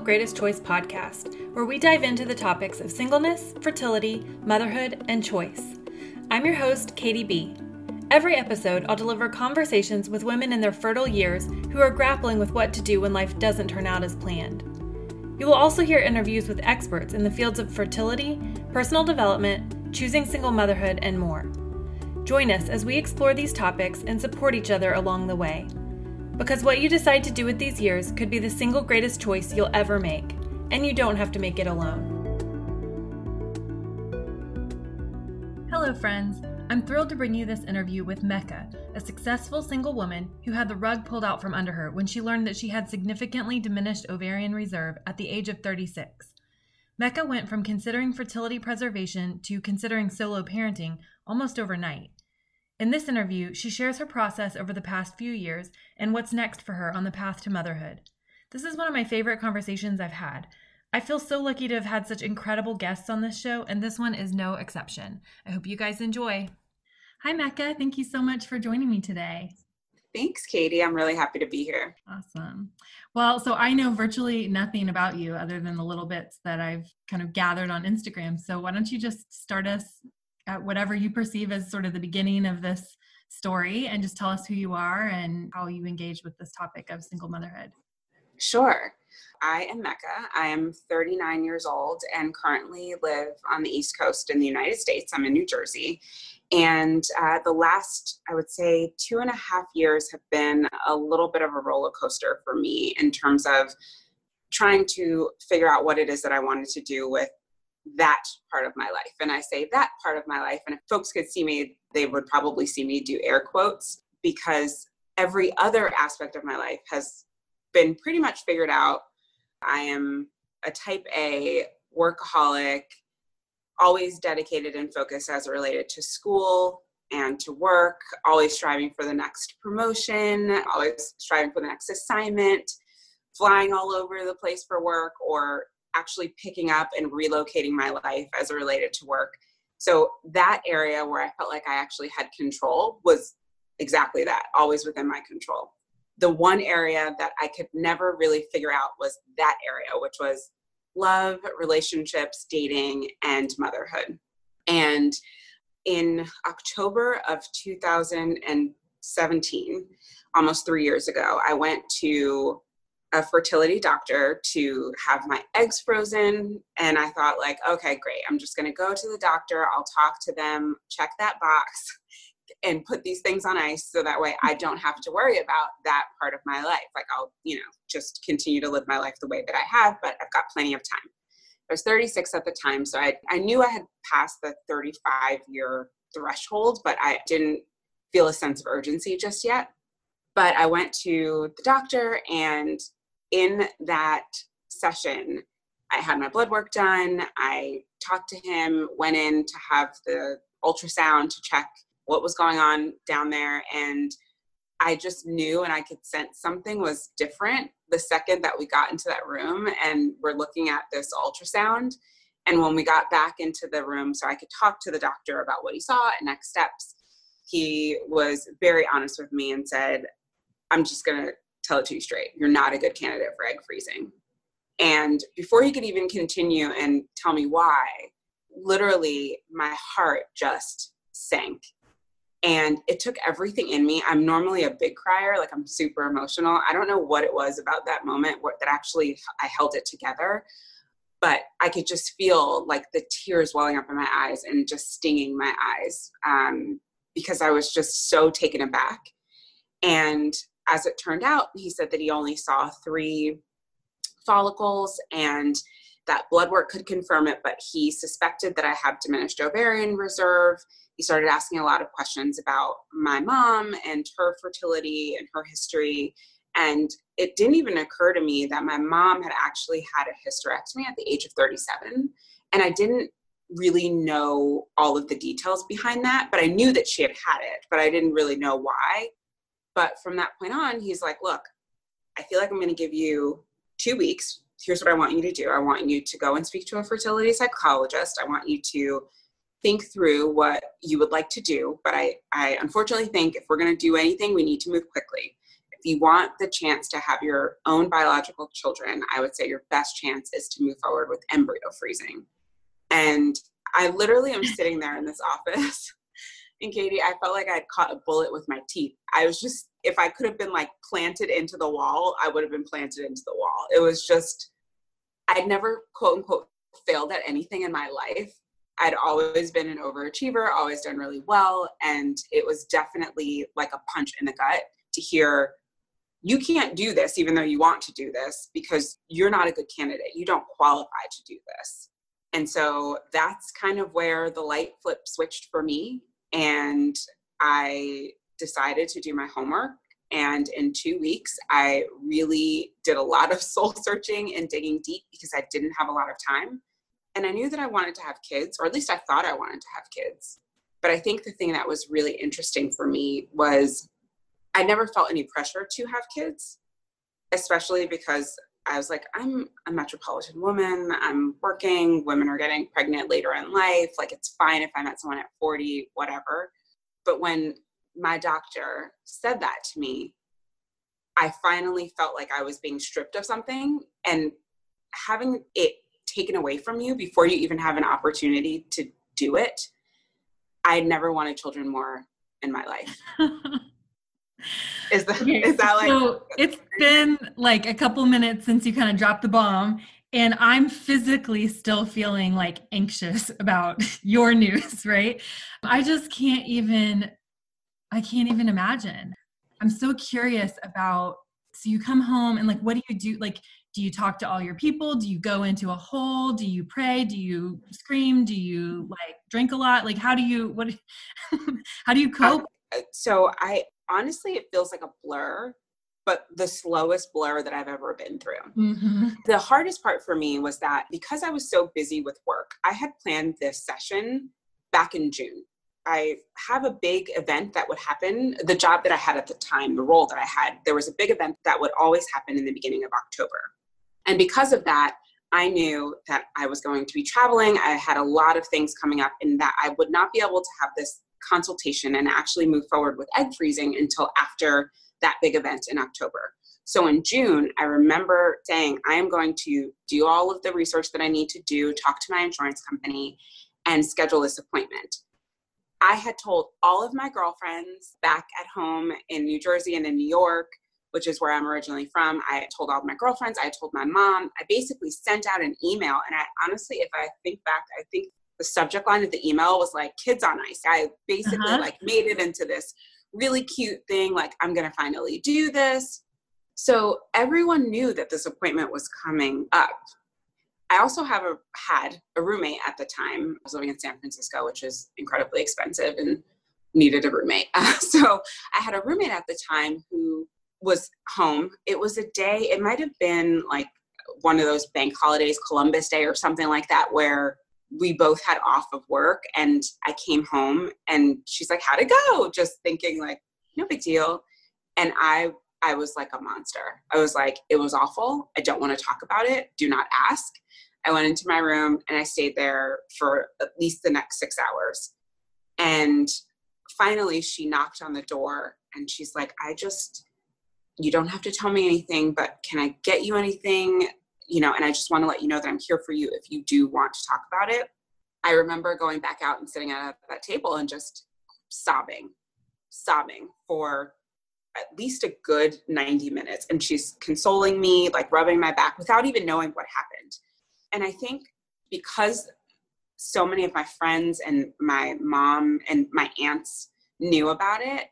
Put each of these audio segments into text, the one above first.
Single Greatest Choice podcast, where we dive into the topics of singleness, fertility, motherhood, and choice. I'm your host, Katie B. Every episode, I'll deliver conversations with women in their fertile years who are grappling with what to do when life doesn't turn out as planned. You will also hear interviews with experts in the fields of fertility, personal development, choosing single motherhood, and more. Join us as we explore these topics and support each other along the way. Because what you decide to do with these years could be the single greatest choice you'll ever make, and you don't have to make it alone. Hello, friends. I'm thrilled to bring you this interview with Mecca, a successful single woman who had the rug pulled out from under her when she learned that she had significantly diminished ovarian reserve at the age of 36. Mecca went from considering fertility preservation to considering solo parenting almost overnight. In this interview, she shares her process over the past few years and what's next for her on the path to motherhood. This is one of my favorite conversations I've had. I feel so lucky to have had such incredible guests on this show, and this one is no exception. I hope you guys enjoy. Hi, Mecca. Thank you so much for joining me today. Thanks, Katie. I'm really happy to be here. Awesome. Well, so I know virtually nothing about you other than the little bits that I've kind of gathered on Instagram. So why don't you just start us at whatever you perceive as sort of the beginning of this story and just tell us who you are and how you engage with this topic of single motherhood. Sure. I am Mecca. I am 39 years old and currently live on the East Coast in the United States. I'm in New Jersey. And uh, the last, I would say, two and a half years have been a little bit of a roller coaster for me in terms of trying to figure out what it is that I wanted to do with that part of my life. And I say that part of my life. And if folks could see me, they would probably see me do air quotes because every other aspect of my life has been pretty much figured out. I am a type A workaholic, always dedicated and focused as it related to school and to work, always striving for the next promotion, always striving for the next assignment, flying all over the place for work or actually picking up and relocating my life as it related to work. So that area where I felt like I actually had control was exactly that, always within my control. The one area that I could never really figure out was that area, which was love, relationships, dating, and motherhood. And in October of 2017, almost three years ago, I went to a fertility doctor to have my eggs frozen. And i thought like okay great. I'm just going to go to the doctor. I'll talk to them check that box and put these things on ice so that way i don't have to worry about that part of my life. Like i'll you know just continue to live my life the way that i have but i've got plenty of time. I was 36 at the time so i, I knew i had passed the 35 year threshold but i didn't feel a sense of urgency just yet. But I went to the doctor and in that session, I had my blood work done. I talked to him, went in to have the ultrasound to check what was going on down there. And I just knew and I could sense something was different the second that we got into that room and we're looking at this ultrasound. And when we got back into the room, so I could talk to the doctor about what he saw and next steps, he was very honest with me and said, I'm just going to tell it to you straight. You're not a good candidate for egg freezing. And before he could even continue and tell me why, literally my heart just sank. And it took everything in me. I'm normally a big crier, like I'm super emotional. I don't know what it was about that moment that actually I held it together, but I could just feel like the tears welling up in my eyes and just stinging my eyes um, because I was just so taken aback. And as it turned out, he said that he only saw three follicles and that blood work could confirm it, but he suspected that I have diminished ovarian reserve. He started asking a lot of questions about my mom and her fertility and her history. And it didn't even occur to me that my mom had actually had a hysterectomy at the age of 37. And I didn't really know all of the details behind that, but I knew that she had had it, but I didn't really know why. But from that point on, he's like, look, I feel like I'm going to give you two weeks. Here's what I want you to do. I want you to go and speak to a fertility psychologist. I want you to think through what you would like to do. But I, I unfortunately think if we're going to do anything, we need to move quickly. If you want the chance to have your own biological children, I would say your best chance is to move forward with embryo freezing. And I literally am sitting there in this office. And Katie, I felt like I'd caught a bullet with my teeth. I was just, if I could have been like planted into the wall, I would have been planted into the wall. It was just, I'd never quote unquote failed at anything in my life. I'd always been an overachiever, always done really well. And it was definitely like a punch in the gut to hear you can't do this even though you want to do this because you're not a good candidate. You don't qualify to do this. And so that's kind of where the light flip switched for me. And I decided to do my homework. And in two weeks, I really did a lot of soul searching and digging deep because I didn't have a lot of time. And I knew that I wanted to have kids, or at least I thought I wanted to have kids. But I think the thing that was really interesting for me was I never felt any pressure to have kids, especially because I was like, I'm a metropolitan woman. I'm working. Women are getting pregnant later in life. Like, it's fine if I met someone at 40, whatever. But when my doctor said that to me, I finally felt like I was being stripped of something and having it taken away from you before you even have an opportunity to do it. I never wanted children more in my life. Is that, okay, is that like so it's been like a couple minutes since you kind of dropped the bomb and I'm physically still feeling like anxious about your news, right? I just can't even I can't even imagine. I'm so curious about so you come home and like what do you do like do you talk to all your people? Do you go into a hole? Do you pray? Do you scream? Do you like drink a lot? Like how do you what how do you cope? So i honestly, it feels like a blur, but the slowest blur that I've ever been through. Mm-hmm. The hardest part for me was that because I was so busy with work, I had planned this session back in June. I have a big event that would happen. The job that I had at the time, the role that I had, there was a big event that would always happen in the beginning of October. And because of that, I knew that I was going to be traveling. I had a lot of things coming up, and that I would not be able to have this consultation and actually move forward with egg freezing until after that big event in October. So in June, I remember saying, I am going to do all of the research that I need to do, talk to my insurance company, and schedule this appointment. I had told all of my girlfriends back at home in New Jersey and in New York, which is where I'm originally from. I told all my girlfriends, I told my mom. I basically sent out an email. And I honestly, if I think back, I think the subject line of the email was like kids on ice. I basically uh-huh. like made it into this really cute thing like i'm gonna finally do this. So everyone knew that this appointment was coming up. I also have a had a roommate at the time. I was living in san francisco which is incredibly expensive and needed a roommate. Uh, so i had a roommate at the time who was home. It was a day it might have been like one of those bank holidays columbus day or something like that where we both had off of work and I came home and she's like, How'd it go? Just thinking like, no big deal. And I I was like a monster. I was like, it was awful. I don't want to talk about it. Do not ask. I went into my room and I stayed there for at least the next six hours. And finally she knocked on the door and she's like, I just you don't have to tell me anything, but can I get you anything? You know, and I just want to let you know that I'm here for you if you do want to talk about it. I remember going back out and sitting at that table and just sobbing, sobbing for at least a good 90 minutes. And she's consoling me, like rubbing my back without even knowing what happened. And I think because so many of my friends and my mom and my aunts knew about it,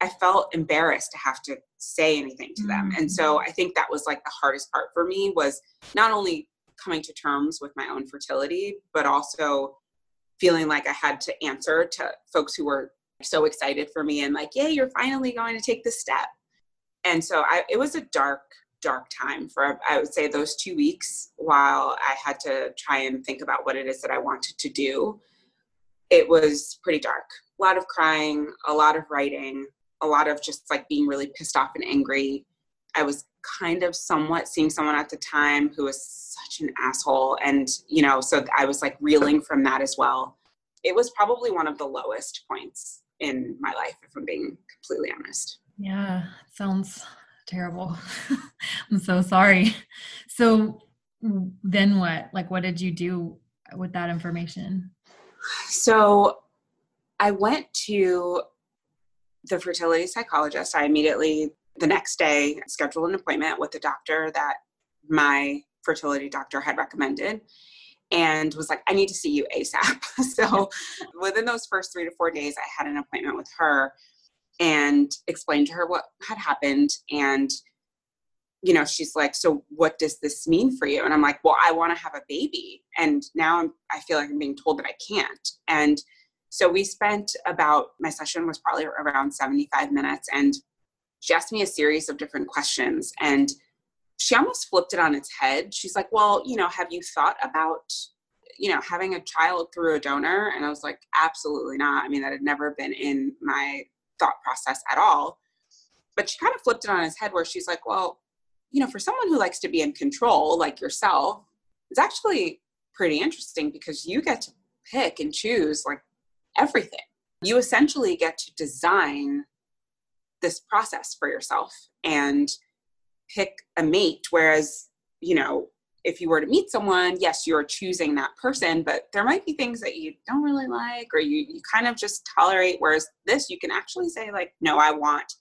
I felt embarrassed to have to say anything to them. And so mm. I think that was like the hardest part for me was not only coming to terms with my own fertility, but also feeling like I had to answer to folks who were so excited for me and like, yeah, you're finally going to take this step. And so I, it was a dark, dark time for, I would say, those two weeks while I had to try and think about what it is that I wanted to do. It was pretty dark. A lot of crying, a lot of writing, a lot of just like being really pissed off and angry. I was kind of somewhat seeing someone at the time who was such an asshole. And, you know, so I was like reeling from that as well. It was probably one of the lowest points in my life, if I'm being completely honest. Yeah, sounds terrible. I'm so sorry. So then what? Like, what did you do with that information? So I went to the fertility psychologist. I immediately, the next day, scheduled an appointment with the doctor that my fertility doctor had recommended and was like, I need to see you ASAP. so within those first three to four days, I had an appointment with her and explained to her what had happened. And, you know, she's like, So what does this mean for you? And I'm like, Well, I want to have a baby. And now I'm, I feel like I'm being told that I can't. And so we spent about, my session was probably around 75 minutes. And she asked me a series of different questions. And she almost flipped it on its head. She's like, Well, you know, have you thought about, you know, having a child through a donor? And I was like, Absolutely not. I mean, that had never been in my thought process at all. But she kind of flipped it on its head where she's like, Well, you know, for someone who likes to be in control like yourself, it's actually pretty interesting because you get to pick and choose like everything. You essentially get to design this process for yourself and pick a mate whereas you know if you were to meet someone yes you're choosing that person but there might be things that you don't really like or you, you kind of just tolerate whereas this you can actually say like no i want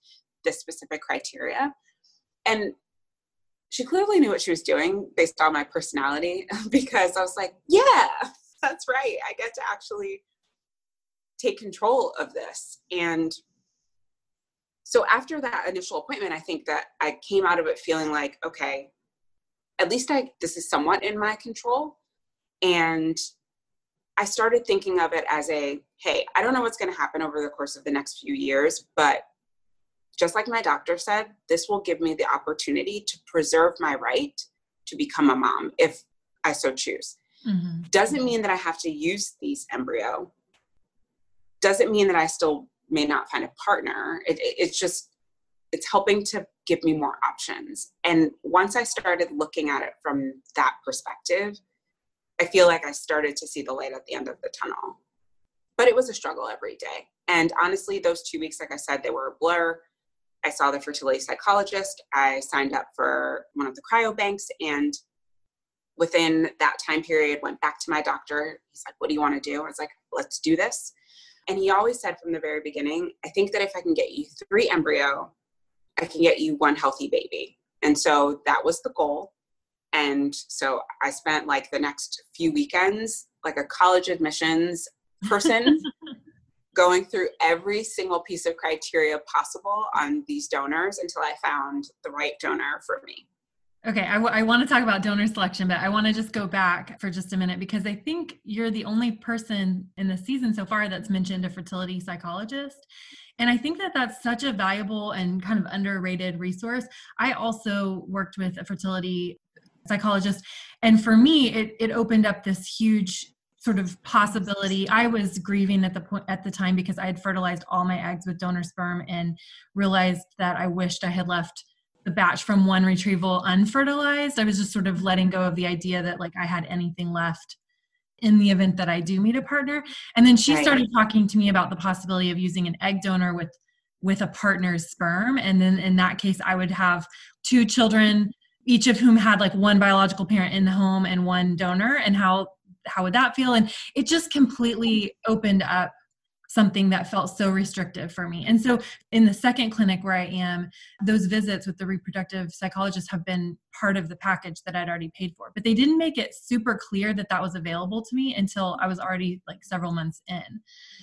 this specific criteria and she clearly knew what she was doing based on my personality because i was like yeah that's right i get to actually take control of this. And so after that initial appointment i think that i came out of it feeling like okay at least i this is somewhat in my control. And i started thinking of it as a hey i don't know what's going to happen over the course of the next few years but just like my doctor said this will give me the opportunity to preserve my right to become a mom if i so choose. Mm-hmm. doesn't mean that i have to use these embryo doesn't mean that i still may not find a partner. It, it, it's just, it's helping to give me more options. And once I started looking at it from that perspective, I feel like I started to see the light at the end of the tunnel. But it was a struggle every day. And honestly, those two weeks, like I said, they were a blur. I saw the fertility psychologist. I signed up for one of the cryobanks. and within that time period went back to my doctor. He's like, What do you want to do? I was like, Let's do this. And he always said from the very beginning, I think that if I can get you three embryo, I can get you one healthy baby. And so that was the goal. And so I spent like the next few weekends, like a college admissions person, going through every single piece of criteria possible on these donors until I found the right donor for me. Okay, I, w- I want to talk about donor selection, but I want to just go back for just a minute because I think you're the only person in the season so far that's mentioned a fertility psychologist. And I think that that's such a valuable and kind of underrated resource. I also worked with a fertility psychologist, and for me, it, it opened up this huge sort of possibility. I was grieving at the point at the time because I had fertilized all my eggs with donor sperm and realized that I wished I had left the batch from one retrieval unfertilized. I was just sort of letting go of the idea that like I had anything left in the event that I do meet a partner. And then she right. started talking to me about the possibility of using an egg donor with with a partner's sperm and then in that case I would have two children each of whom had like one biological parent in the home and one donor and how how would that feel and it just completely opened up something that felt so restrictive for me. And so, in the second clinic where I am, those visits with the reproductive psychologist have been part of the package that I'd already paid for. But they didn't make it super clear that that was available to me until I was already like several months in.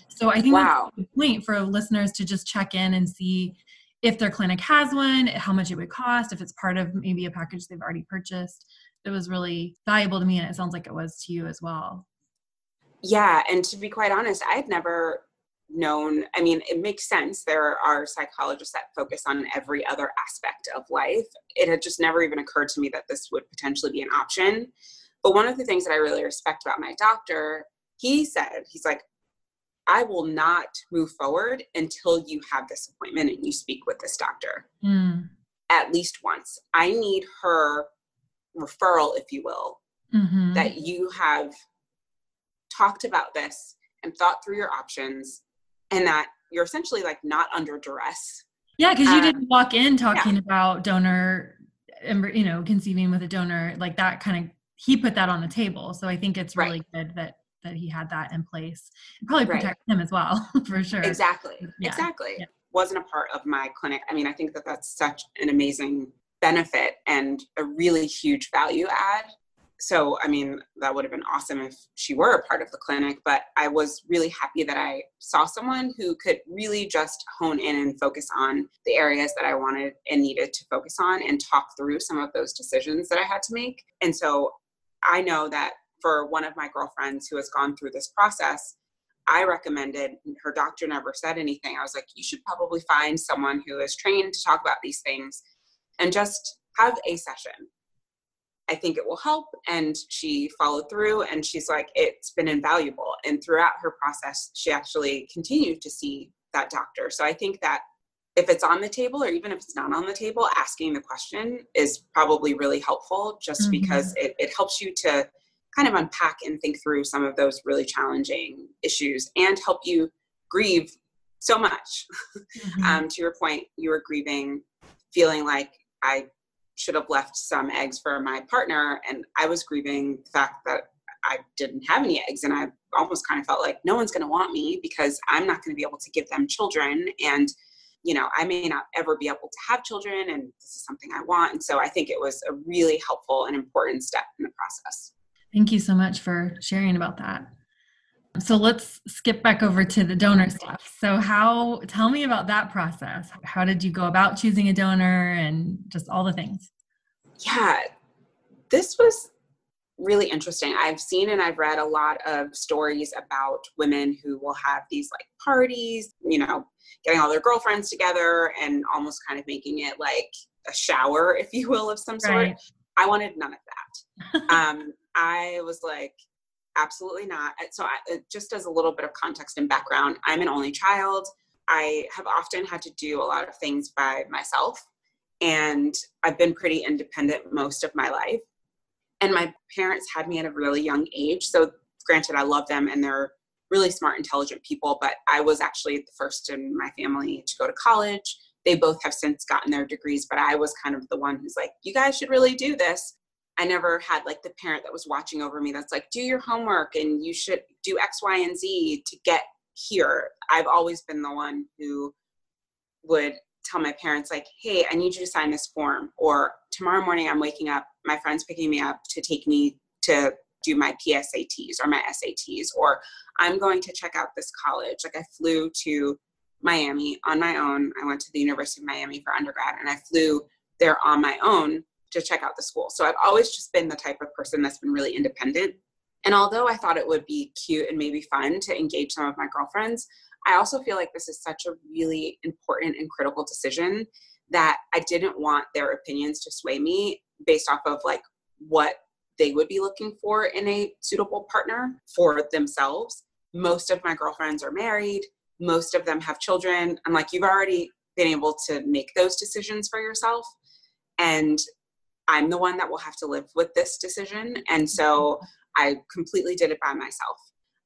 So, I think wow. that's the point for listeners to just check in and see if their clinic has one, how much it would cost, if it's part of maybe a package they've already purchased. It was really valuable to me, and it sounds like it was to you as well. Yeah, and to be quite honest, I had never known i mean it makes sense. There are psychologists that focus on every other aspect of life. It had just never even occurred to me that this would potentially be an option. But one of the things that i really respect about my doctor he said he's like i will not move forward until you have this appointment and you speak with this doctor. Mm. at least once. I need her referral if you will mm-hmm. that you have talked about this and thought through your options and that you're essentially like not under duress Yeah, because you um, didn't walk in talking yeah. about donor, you know, conceiving with a donor like that. Kind of, he put that on the table. So I think it's really right. good that that he had that in place. It probably protect right. him as well, for sure. Exactly. Yeah. Exactly. Yeah. Wasn't a part of my clinic. I mean, I think that that's such an amazing benefit and a really huge value add so i mean that would have been awesome if she were a part of the clinic but i was really happy that i saw someone who could really just hone in and focus on the areas that i wanted and needed to focus on and talk through some of those decisions that i had to make. And so i know that for one of my girlfriends who has gone through this process i recommended her doctor never said anything. I was like you should probably find someone who is trained to talk about these things and just have a session I think it will help. And she followed through and she's like, it's been invaluable. And throughout her process, she actually continued to see that doctor. So I think that if it's on the table or even if it's not on the table, asking the question is probably really helpful just mm-hmm. because it, it helps you to kind of unpack and think through some of those really challenging issues and help you grieve so much. Mm-hmm. um, to your point, you were grieving, feeling like I should have left some eggs for my partner and i was grieving the fact that i didn't have any eggs and i almost kind of felt like no one's going to want me because i'm not going to be able to give them children and you know i may not ever be able to have children and this is something i want and so i think it was a really helpful and important step in the process. Thank you so much for sharing about that so let's skip back over to the donor stuff. So how tell me about that process. How did you go about choosing a donor and just all the things? Yeah. This was really interesting. I've seen and I've read a lot of stories about women who will have these like parties, you know, getting all their girlfriends together and almost kind of making it like a shower, if you will, of some sort. Right. I wanted none of that. um, I was like, absolutely not. Uh, so, I, uh, just as a little bit of context and background, I'm an only child. I have often had to do a lot of things by myself, and I've been pretty independent most of my life. And my parents had me at a really young age. So, granted, I love them and they're really smart, intelligent people, but I was actually the first in my family to go to college. They both have since gotten their degrees, but I was kind of the one who's like, you guys should really do this. I never had like the parent that was watching over me that's like, do your homework and you should do X, Y, and Z to get here. I've always been the one who would tell my parents, like, hey, I need you to sign this form. Or tomorrow morning I'm waking up, my friend's picking me up to take me to do my PSATs or my SATs, or I'm going to check out this college. Like I flew to Miami on my own. I went to the University of Miami for undergrad and I flew there on my own to check out the school. So I've always just been the type of person that's been really independent. And although I thought it would be cute and maybe fun to engage some of my girlfriends, I also feel like this is such a really important and critical decision that I didn't want their opinions to sway me based off of like what they would be looking for in a suitable partner for themselves. Most of my girlfriends are married, most of them have children. I'm like, you've already been able to make those decisions for yourself. And I'm the one that will have to live with this decision. And mm-hmm. so I completely did it by myself.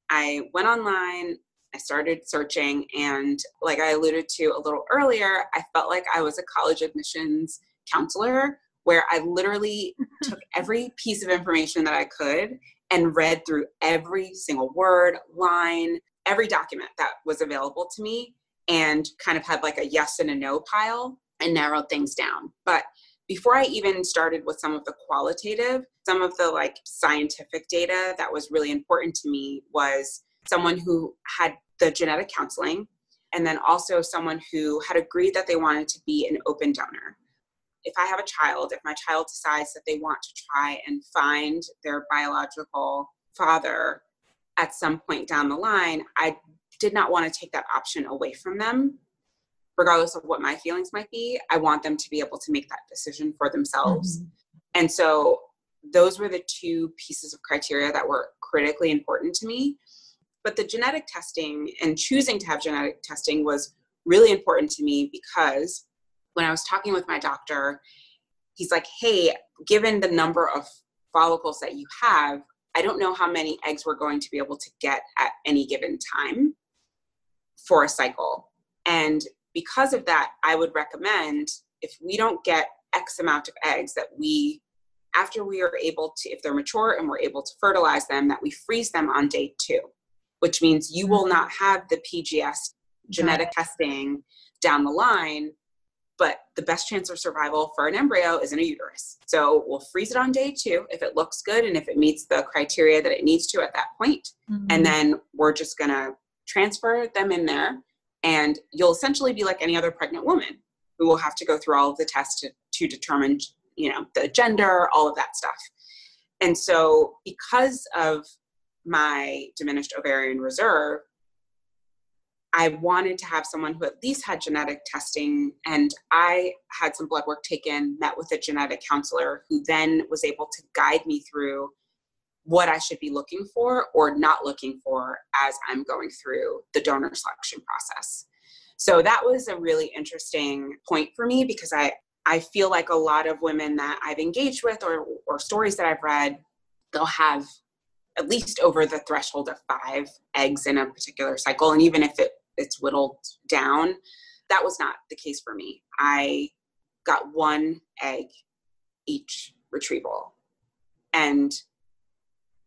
I went online, I started searching, and like I alluded to a little earlier, I felt like I was a college admissions counselor where I literally took every piece of information that I could and read through every single word, line, every document that was available to me and kind of had like a yes and a no pile and narrowed things down. But before I even started with some of the qualitative, some of the like scientific data that was really important to me was someone who had the genetic counseling and then also someone who had agreed that they wanted to be an open donor. If I have a child, if my child decides that they want to try and find their biological father at some point down the line, I did not want to take that option away from them regardless of what my feelings might be, I want them to be able to make that decision for themselves. Mm-hmm. And so those were the two pieces of criteria that were critically important to me. But the genetic testing and choosing to have genetic testing was really important to me because when I was talking with my doctor, he's like, hey, given the number of follicles that you have, I don't know how many eggs we're going to be able to get at any given time for a cycle. And because of that, I would recommend if we don't get X amount of eggs that we, after we are able to, if they're mature and we're able to fertilize them, that we freeze them on day two, which means you will mm-hmm. not have the PGS genetic testing down the line but the best chance of survival for an embryo is in a uterus. So we'll freeze it on day two if it looks good and if it meets the criteria that it needs to at that point. Mm-hmm. And then we're just gonna transfer them in there, and you'll essentially be like any other pregnant woman who will have to go through all of the tests to, to determine, you know, the gender, all of that stuff. And so because of my diminished ovarian reserve, I wanted to have someone who at least had genetic testing. And I had some blood work taken, met with a genetic counselor who then was able to guide me through what I should be looking for or not looking for as I'm going through the donor selection process. So that was a really interesting point for me because I, I feel like a lot of women that I've engaged with or, or stories that I've read, they'll have at least over the threshold of five eggs in a particular cycle. And even if it it's whittled down. That was not the case for me. I got one egg each retrieval. And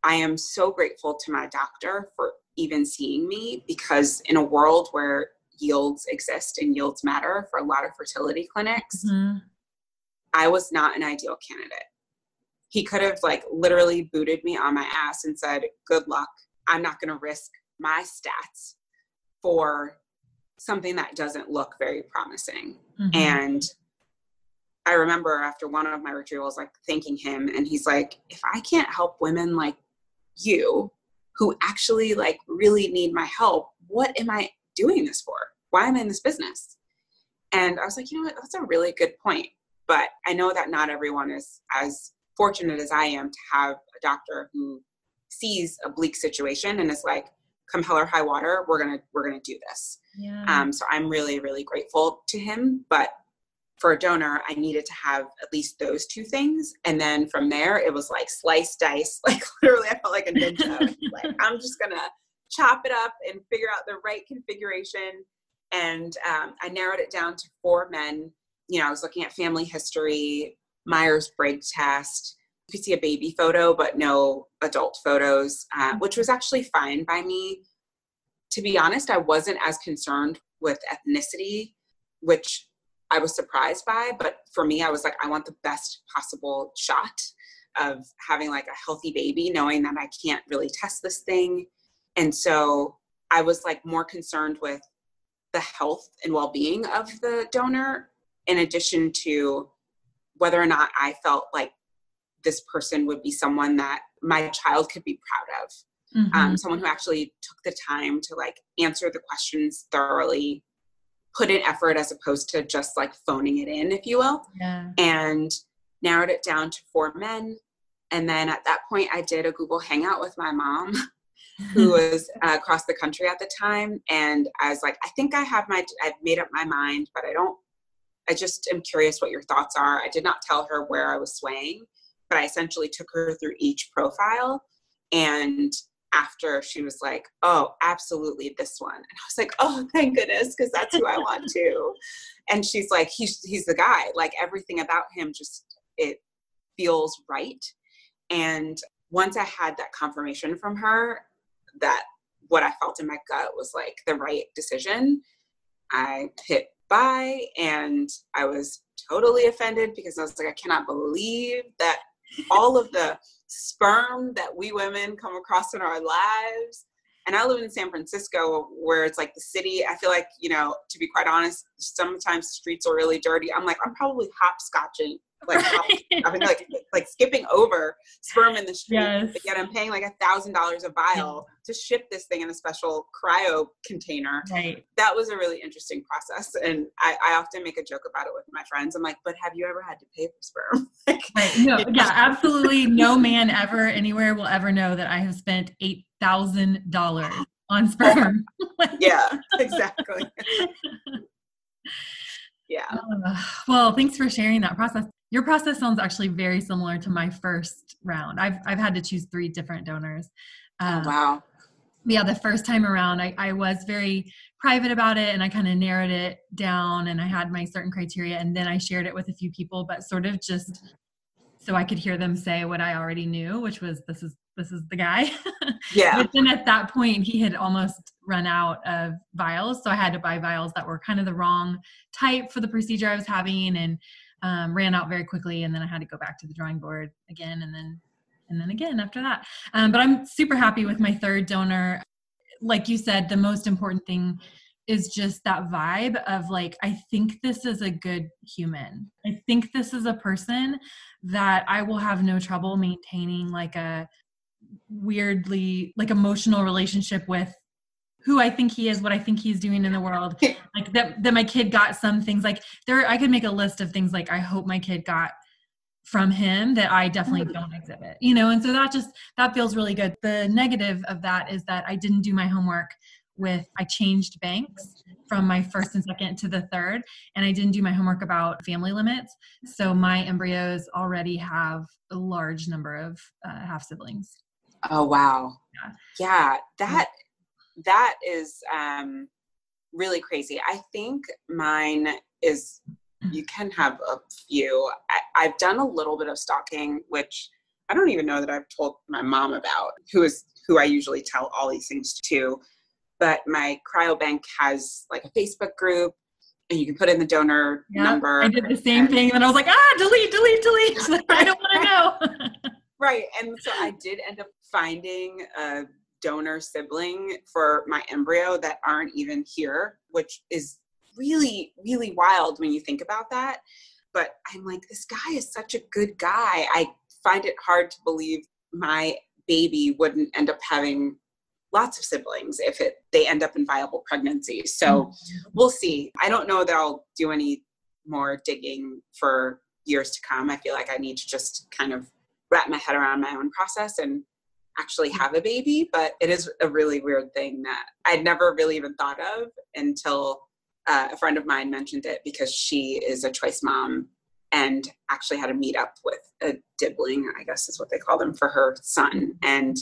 I am so grateful to my doctor for even seeing me because in a world where yields exist and yields matter for a lot of fertility clinics, mm-hmm. I was not an ideal candidate. He could have like literally booted me on my ass and said, Good luck. I'm not going to risk my stats for something that doesn't look very promising. Mm-hmm. And I remember after one of my retrievals, like thanking him, and he's like, if I can't help women like you who actually like really need my help, what am I doing this for? Why am I in this business? And I was like, you know what, that's a really good point. But I know that not everyone is as fortunate as I am to have a doctor who sees a bleak situation and is like, come hell or high water, we're gonna we're gonna do this. Yeah. Um, so I'm really really grateful to him. But for a donor, I needed to have at least those two things, and then from there it was like slice dice. Like literally, I felt like a ninja. like I'm just gonna chop it up and figure out the right configuration. And um, I narrowed it down to four men. You know, I was looking at family history, Myers Briggs test, you could see a baby photo, but no adult photos, uh, mm-hmm. which was actually fine by me. To be honest, I wasn't as concerned with ethnicity, which I was surprised by. But for me, I was like, I want the best possible shot of having like a healthy baby, knowing that I can't really test this thing. And so I was like more concerned with the health and well being of the donor, in addition to whether or not I felt like this person would be someone that my child could be proud of. Mm-hmm. Um, someone who actually took the time to like answer the questions thoroughly, put in effort as opposed to just like phoning it in, if you will. Yeah. And narrowed it down to four men. And then at that point, I did a Google Hangout with my mom, who was uh, across the country at the time. And I was like, I think I have my, I've made up my mind, but I don't, I just am curious what your thoughts are. I did not tell her where I was swaying but I essentially took her through each profile. And after she was like, oh, absolutely this one. And I was like, oh, thank goodness, because that's who I want to. And she's like, he's, he's the guy. Like everything about him just, it feels right. And once I had that confirmation from her that what I felt in my gut was like the right decision, I hit buy and I was totally offended because I was like, I cannot believe that all of the sperm that we women come across in our lives. And I live in San Francisco where it's like the city. I feel like, you know, to be quite honest, sometimes the streets are really dirty. I'm like, I'm probably hopscotching like I mean, like like skipping over sperm in the street. Yes. But yet I'm paying like a thousand dollars a vial to ship this thing in a special cryo container. Right. That was a really interesting process, and I, I often make a joke about it with my friends. I'm like, but have you ever had to pay for sperm? like, right. No, yeah, absolutely. No man ever anywhere will ever know that I have spent eight thousand dollars on sperm. yeah, exactly. yeah. Uh, well, thanks for sharing that process. Your process sounds actually very similar to my first round. I've I've had to choose three different donors. Oh, um, oh, wow. yeah, the first time around, I, I was very private about it and I kind of narrowed it down and I had my certain criteria and then I shared it with a few people, but sort of just so I could hear them say what I already knew, which was this is this is the guy. Yeah. but then at that point, he had almost run out of vials, so I had to buy vials that were kind of the wrong type for the procedure I was having, and um, ran out very quickly. And then I had to go back to the drawing board again, and then and then again after that. Um, but I'm super happy with my third donor. Like you said, the most important thing is just that vibe of like, I think this is a good human. I think this is a person that I will have no trouble maintaining like a weirdly like emotional relationship with who I think he is, what I think he's doing in the world. Like that that my kid got some things like there I could make a list of things like I hope my kid got from him that I definitely don't exhibit. You know, and so that just that feels really good. The negative of that is that I didn't do my homework with I changed banks from my first and second to the third and I didn't do my homework about family limits. So my embryos already have a large number of uh, half siblings. Oh wow. Yeah. Yeah, that that is um really crazy. I think mine is you can have a few. I, I've done a little bit of stalking, which I don't even know that I've told my mom about, who is who I usually tell all these things to. But my cryobank has like a Facebook group and you can put in the donor Yeah, number. I did the same thing and I was like, ah, delete, delete, delete. I don't want to know. Right. And so I did end up finding a donor sibling for my embryo that aren't even here, which is really, really wild when you think about that. But I'm like, this guy is such a good guy. I find it hard to believe my baby wouldn't end up having lots of siblings if it they end up in viable pregnancies. So mm-hmm. we'll see. I don't know that I'll do any more digging for years to come. I feel like I need to just kind of wrap my head around my own process and actually have a baby. But it is a really weird thing that I'd never really even thought of until uh, a friend of mine mentioned it because she is a choice mom and actually had a meet up with a dibling, I guess is what they call them, for her son. And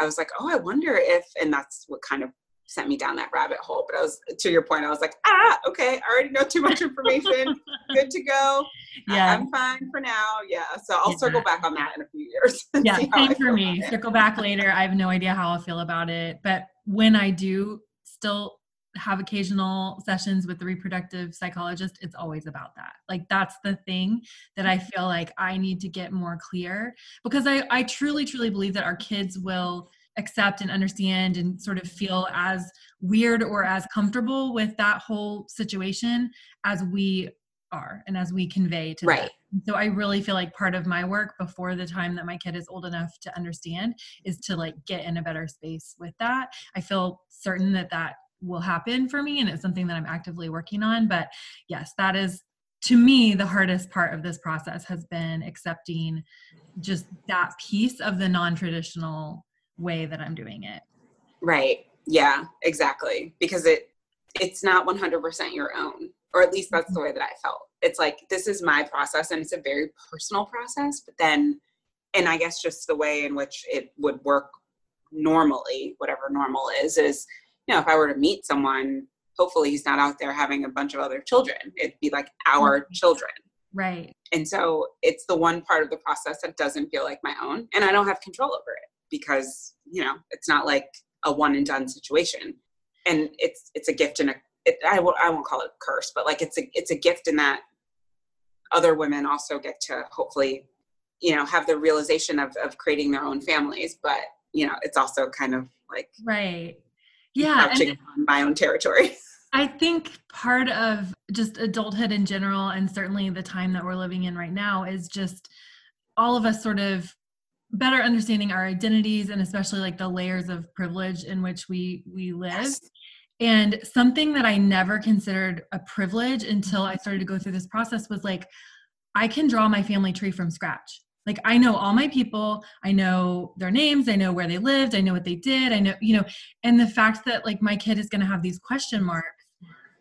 I was like, oh, I wonder if, and that's what kind of sent me down that rabbit hole. But I was, to your point, I was like, ah, okay, I already know too much information. Good to go. Yeah. I'm fine for now. Yeah. So I'll Yeah. circle back on that in a few years. yeah, see how I same for me. Circle back later. I have no idea how I'll feel about it. But when I do still have occasional sessions with the reproductive psychologist, it's always about that. Like that's the thing that I feel like I need to get more clear because I, I truly, truly believe that our kids will accept and understand and sort of feel as weird or as comfortable with that whole situation as we are and as we convey to them. Right. So I really feel like part of my work before the time that my kid is old enough to understand is to like get in a better space with that. I feel certain that that will happen for me and it's something that I'm actively working on, but yes, that is to me the hardest part of this process has been accepting just that piece of the non-traditional way that I'm doing it. Right. Yeah, exactly. Because it it's not 100% your own, or at least that's the way that I felt. It's like this is my process and it's a very personal process, but then and I guess just the way in which it would work normally, whatever normal is is, you know, if I were to meet someone, hopefully he's not out there having a bunch of other children. It'd be like our Mhm. children. Right. And so it's the one part of the process that doesn't feel like my own. And I don't have control over it because, you know, it's not like a one and done situation. And it's it's a gift and a it, I won't call it a curse, but like it's a it's a gift in that other women also get to hopefully, you know, have the realization of of creating their own families. But, you know, it's also kind of like Right. Yeah. on my own territory. I think part of just adulthood in general, and certainly the time that we're living in right now, is just all of us sort of better understanding our identities and especially like the layers of privilege in which we we live. Yes. And something that I never considered a privilege until I started to go through this process was like, I can draw my family tree from scratch. Like, I know all my people, I know their names, I know where they lived, I know what they did, I know, you know, and the fact that like my kid is going to have these question marks,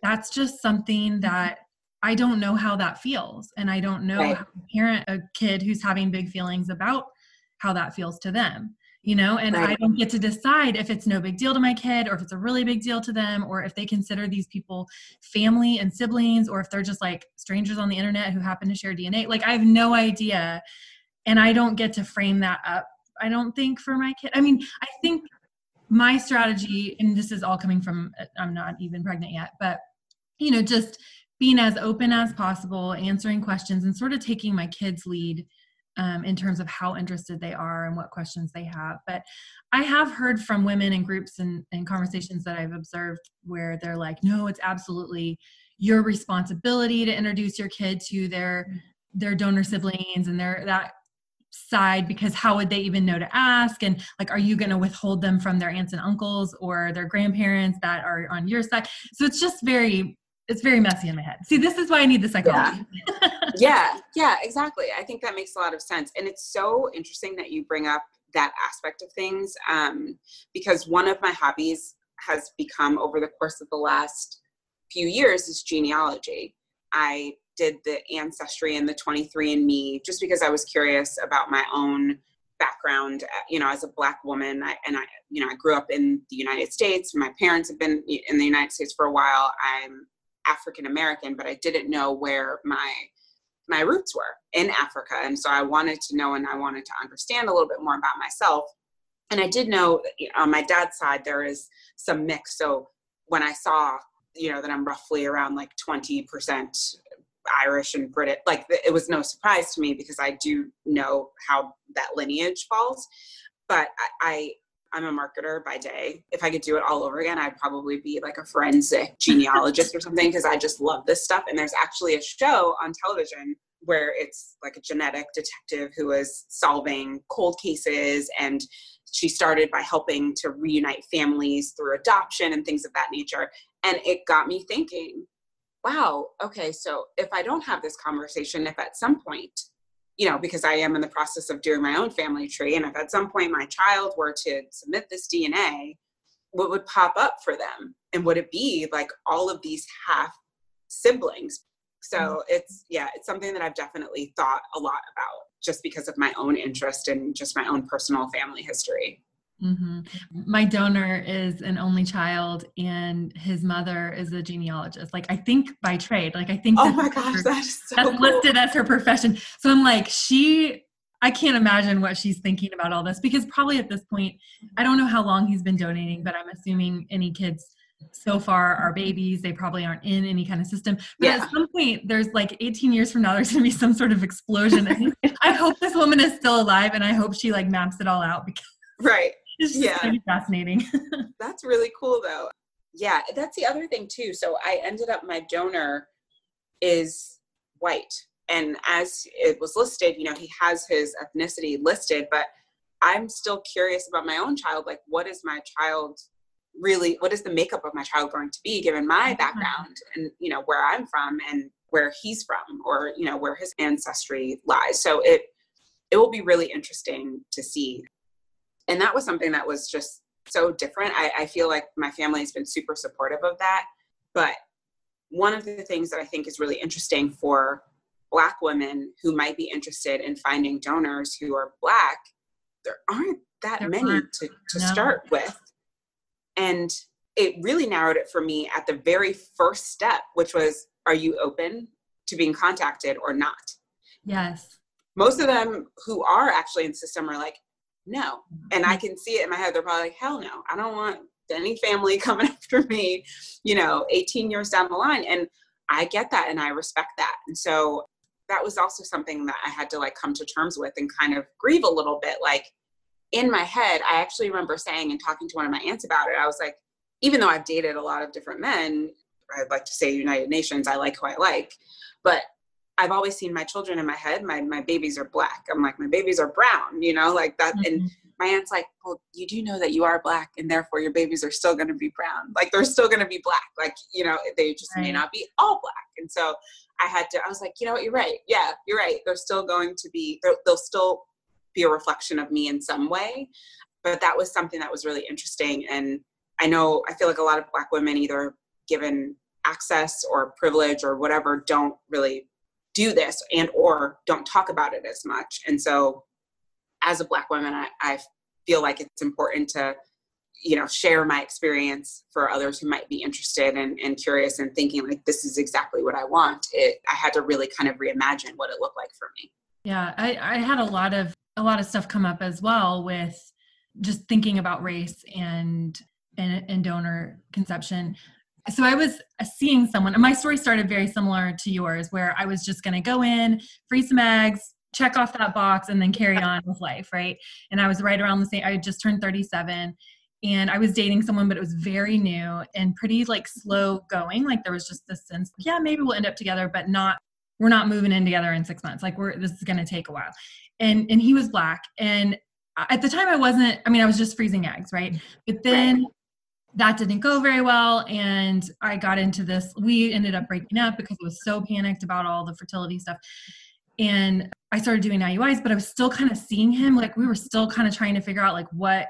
that's just something mm-hmm. that I don't know how that feels. And I don't know Right. how to parent a kid who's having big feelings about how that feels to them you know and right. i don't get to decide if it's no big deal to my kid or if it's a really big deal to them or if they consider these people family and siblings or if they're just like strangers on the internet who happen to share dna like i have no idea and i don't get to frame that up i don't think for my kid. I mean i think my strategy and this is all coming from uh, i'm not even pregnant yet but you know just being as open as possible answering questions and sort of taking my kids lead um, in terms of how interested they are and what questions they have. But I have heard from women in groups and, and conversations that I've observed where they're like, no, it's absolutely your responsibility to introduce your kid to their their donor siblings and their that side because how would they even know to ask and like are you going to withhold them from their aunts and uncles or their grandparents that are on your side so it's just very it's very messy in my head. See, this is why I need the psychology. Yeah. yeah, yeah, exactly. I think that makes a lot of sense. And it's so interesting that you bring up that aspect of things um, because one of my hobbies has become over the course of the last few years is genealogy. I did the ancestry and the 23andMe just because I was curious about my own background uh, you know as a black woman I, and i you know i grew up in the united states my parents have been in the united states for a while i'm African American, but I didn't know where my my roots were in Africa. And so I wanted to know and I wanted to understand a little bit more about myself. And I did know on my dad's side there is some mix. So when I saw, you know, that I'm roughly around like 20% Irish and British, like it was no surprise to me because I do know how that lineage falls. But I, I'm a marketer by day. If I could do it all over again, I'd probably be like a forensic genealogist or something because I just love this stuff. And there's actually a show on television where it's like a genetic detective who is solving cold cases and she started by helping to reunite families through adoption and things of that nature. And it got me thinking, wow, okay, so if I don't have this conversation, if at some point you know, because I am in the process of doing my own family tree. And if at some point my child were to submit this DNA, what would pop up for them? And would it be like all of these half siblings? So mm-hmm. it's, yeah, it's something that I've definitely thought a lot about just because of my own interest in just my own personal family history. Mm-hmm. My donor is an only child, and his mother is a genealogist. Like I think by trade. Like I think. Oh my gosh, that's so that's cool. listed as her profession. So I'm like, she. I can't imagine what she's thinking about all this because probably at this point, I don't know how long he's been donating, but I'm assuming any kids so far are babies. They probably aren't in any kind of system. But yeah. at some point, there's like 18 years from now, there's going to be some sort of explosion. I hope this woman is still alive, and I hope she like maps it all out because right it's yeah. really fascinating. that's really cool though. Yeah, that's the other thing too. So I ended up my donor is white. And as it was listed, you know, he has his ethnicity listed, but I'm still curious about my own child. Like, what is my child really, what is the makeup of my child going to be given my mm-hmm. background and, you know, where I'm from and where he's from or, you know, where his ancestry lies. So it, it will be really interesting to see and that was something that was just so different. I, I feel like my family has been super supportive of that. But one of the things that I think is really interesting for Black women who might be interested in finding donors who are Black, there aren't that there many aren't. to, to no. start with. And it really narrowed it for me at the very first step, which was Are you open to being contacted or not? Yes. Most of them who are actually in the system are like, no. Mm-hmm. And I can see it in my head. They're probably like, hell no, I don't want any family coming after me, you know, 18 years down the line. And I get that and I respect that. And so that was also something that I had to like come to terms with and kind of grieve a little bit. Like in my head, I actually remember saying and talking to one of my aunts about it. I was like, even though I've dated a lot of different men, I'd like to say United Nations, I like who I like. But I've always seen my children in my head. My my babies are black. I'm like my babies are brown. You know, like that. Mm-hmm. And my aunt's like, well, you do know that you are black, and therefore your babies are still going to be brown. Like they're still going to be black. Like you know, they just right. may not be all black. And so I had to. I was like, you know what? You're right. Yeah, you're right. They're still going to be. They'll still be a reflection of me in some way. But that was something that was really interesting. And I know I feel like a lot of black women either given access or privilege or whatever don't really do this and or don't talk about it as much. And so as a black woman I, I feel like it's important to you know share my experience for others who might be interested and, and curious and thinking like this is exactly what i want. It i had to really kind of reimagine what it looked like for me. Yeah i, I had a lot of a lot of stuff come up as well with just thinking about race and and, and donor conception so I was seeing someone, and my story started very similar to yours, where I was just going to go in, free some eggs, check off that box, and then carry on with life, right? And I was right around the same. I just turned 37, and I was dating someone, but it was very new and pretty like slow going. Like there was just this sense, yeah, maybe we'll end up together, but not. We're not moving in together in six months. Like we're this is going to take a while. And and he was black, and uh, at the time I wasn't. I mean, I was just freezing eggs, right? Mm-hmm. But then. Right that didn't go very well and i got into this we ended up breaking up because i was so panicked about all the fertility stuff. And i started doing iuis but i was still kind of seeing him like we were still kind of trying to figure out like what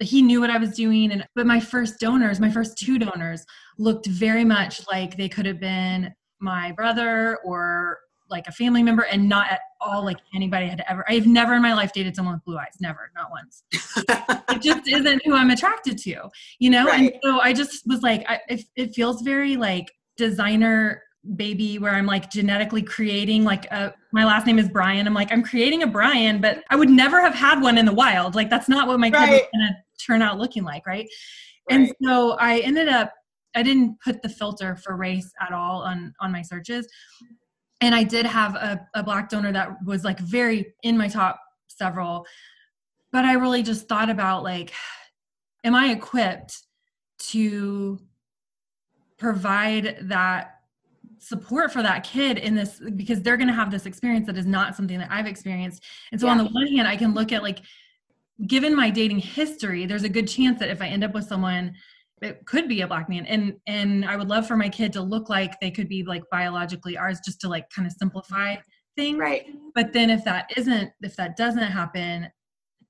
he knew what I was doing and but my first donors, my first two donors looked very much like they could have been my brother or like a family member and not at all like anybody had ever I've never in my life dated someone with blue eyes, never, not once. it just isn't who I'm attracted to, you know? Right. And so I just was like I, it, it feels very like designer baby where I'm like genetically creating like a my last name is Brian. I'm like I'm creating a Brian, but I would never have had one in the wild. Like that's not what my right. kid was gonna turn out looking like, right? right? And so I ended up I didn't put the filter for race at all on on my searches. And I did have a, a black donor that was like very in my top several. But I really just thought about like, am I equipped to provide that support for that kid in this because they're going to have this experience that is not something that I've experienced. And so yeah. on the one hand, I can look at like given my dating history, there's a good chance that if I end up with someone it could be a black man and and I would love for my kid to look like they could be like biologically ours just to like kind of simplify things. Right. But then if that isn't if that doesn't happen,